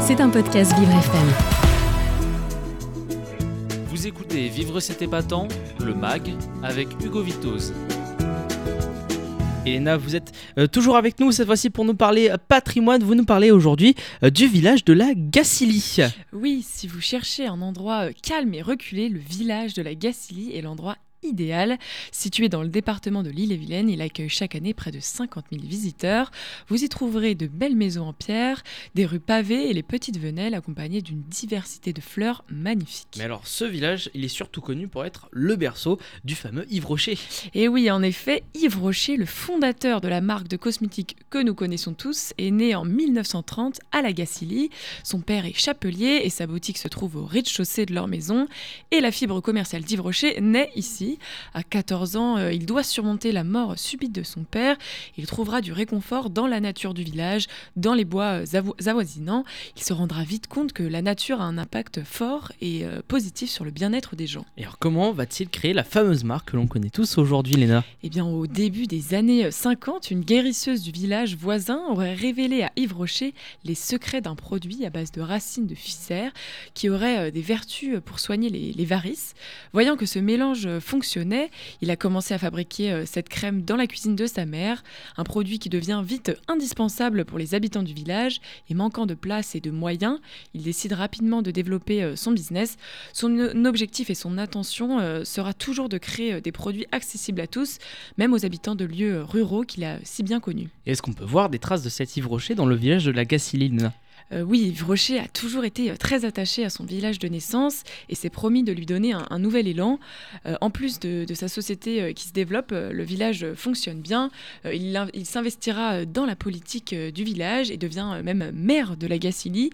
C'est un podcast Vivre FM. Vous écoutez Vivre cet épatant, le MAG, avec Hugo Vitoz. Elena, vous êtes euh, toujours avec nous cette fois-ci pour nous parler euh, patrimoine. Vous nous parlez aujourd'hui euh, du village de la Gacilly. Oui, si vous cherchez un endroit calme et reculé, le village de la Gacilly est l'endroit idéal. Situé dans le département de l'Ille-et-Vilaine, il accueille chaque année près de 50 000 visiteurs. Vous y trouverez de belles maisons en pierre, des rues pavées et les petites venelles accompagnées d'une diversité de fleurs magnifiques. Mais alors, ce village, il est surtout connu pour être le berceau du fameux Yves Rocher. Et oui, en effet, Yves Rocher, le fondateur de la marque de cosmétiques que nous connaissons tous, est né en 1930 à la Gacilly. Son père est chapelier et sa boutique se trouve au rez-de-chaussée de leur maison. Et la fibre commerciale d'Yves Rocher naît ici. À 14 ans, euh, il doit surmonter la mort subite de son père. Il trouvera du réconfort dans la nature du village, dans les bois euh, avo- avoisinants. Il se rendra vite compte que la nature a un impact fort et euh, positif sur le bien-être des gens. Et alors, comment va-t-il créer la fameuse marque que l'on connaît tous aujourd'hui, Léna? Eh bien, au début des années 50, une guérisseuse du village voisin aurait révélé à Yves Rocher les secrets d'un produit à base de racines de ficère qui aurait des vertus pour soigner les, les varices. Voyant que ce mélange euh, il a commencé à fabriquer euh, cette crème dans la cuisine de sa mère, un produit qui devient vite indispensable pour les habitants du village et manquant de place et de moyens, il décide rapidement de développer euh, son business. Son o- objectif et son intention euh, sera toujours de créer euh, des produits accessibles à tous, même aux habitants de lieux euh, ruraux qu'il a si bien connus. Est-ce qu'on peut voir des traces de cet Yves Rocher dans le village de la Léna Euh, oui, Yves Rocher a toujours été euh, très attaché à son village de naissance et s'est promis de lui donner un, nouvel élan. Euh, en plus de, sa société qui se développe, le village fonctionne bien. Il in- il s'investira dans la politique du village et devient même maire de la Gacilly.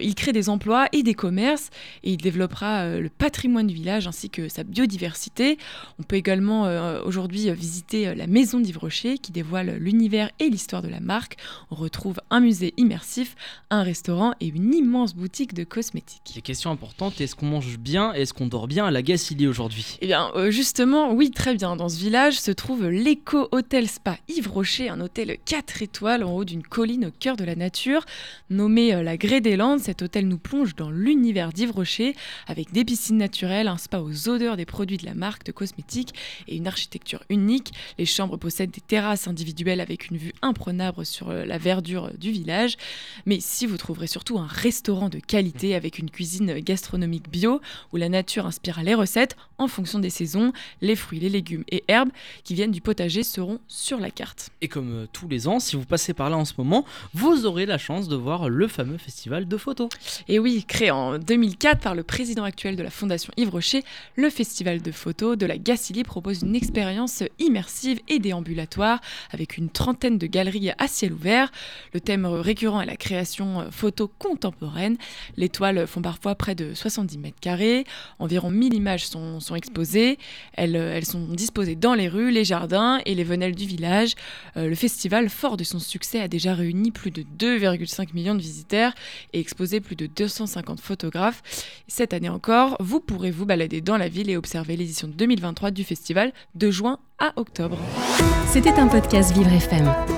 Il crée des emplois et des commerces et il développera le patrimoine du village ainsi que sa biodiversité. On peut également aujourd'hui visiter la maison d'Yves Rocher qui dévoile l'univers et l'histoire de la marque. On retrouve un musée immersif, un restaurant et une immense boutique de cosmétiques. Des questions importantes, est-ce qu'on mange bien est-ce qu'on dort bien à la Gacilly aujourd'hui? Eh bien, euh, justement, oui, très bien. Dans ce village se trouve l'Eco Hôtel Spa Yves Rocher, un hôtel 4 étoiles en haut d'une colline au cœur de la nature. Nommé euh, la Grée des Landes, cet hôtel nous plonge dans l'univers d'Yves Rocher avec des piscines naturelles, un spa aux odeurs des produits de la marque de cosmétiques et une architecture unique. Les chambres possèdent des terrasses individuelles avec une vue imprenable sur euh, la verdure du village. Mais ici, vous trouverez surtout un restaurant de qualité avec une cuisine gastronomique bio où la nature inspire les recettes en fonction des saisons. Les fruits, les légumes et herbes qui viennent du potager seront sur la carte. Et comme euh, tous les ans, si vous passez par là en ce moment, vous aurez la chance de voir le fameux festival de photos. Et oui, créé en 2004 par le président actuel de la Fondation Yves Rocher, le festival de photos de la Gacilly propose une expérience immersive et déambulatoire avec une trentaine de galeries à ciel ouvert. Le thème récurrent est la création euh, photo contemporaine. Les toiles font parfois près de 70 mètres carrés. Environ 1000 images sont, exposées. Elles, euh, elles sont disposées dans les rues, les jardins et les venelles du village. Euh, le festival, fort de son succès, a déjà réuni plus de 2,5 millions de visiteurs et exposé plus de 250 photographes. Cette année encore, vous pourrez vous balader dans la ville et observer l'édition 2023 du festival de juin à octobre. C'était un podcast Vivre FM.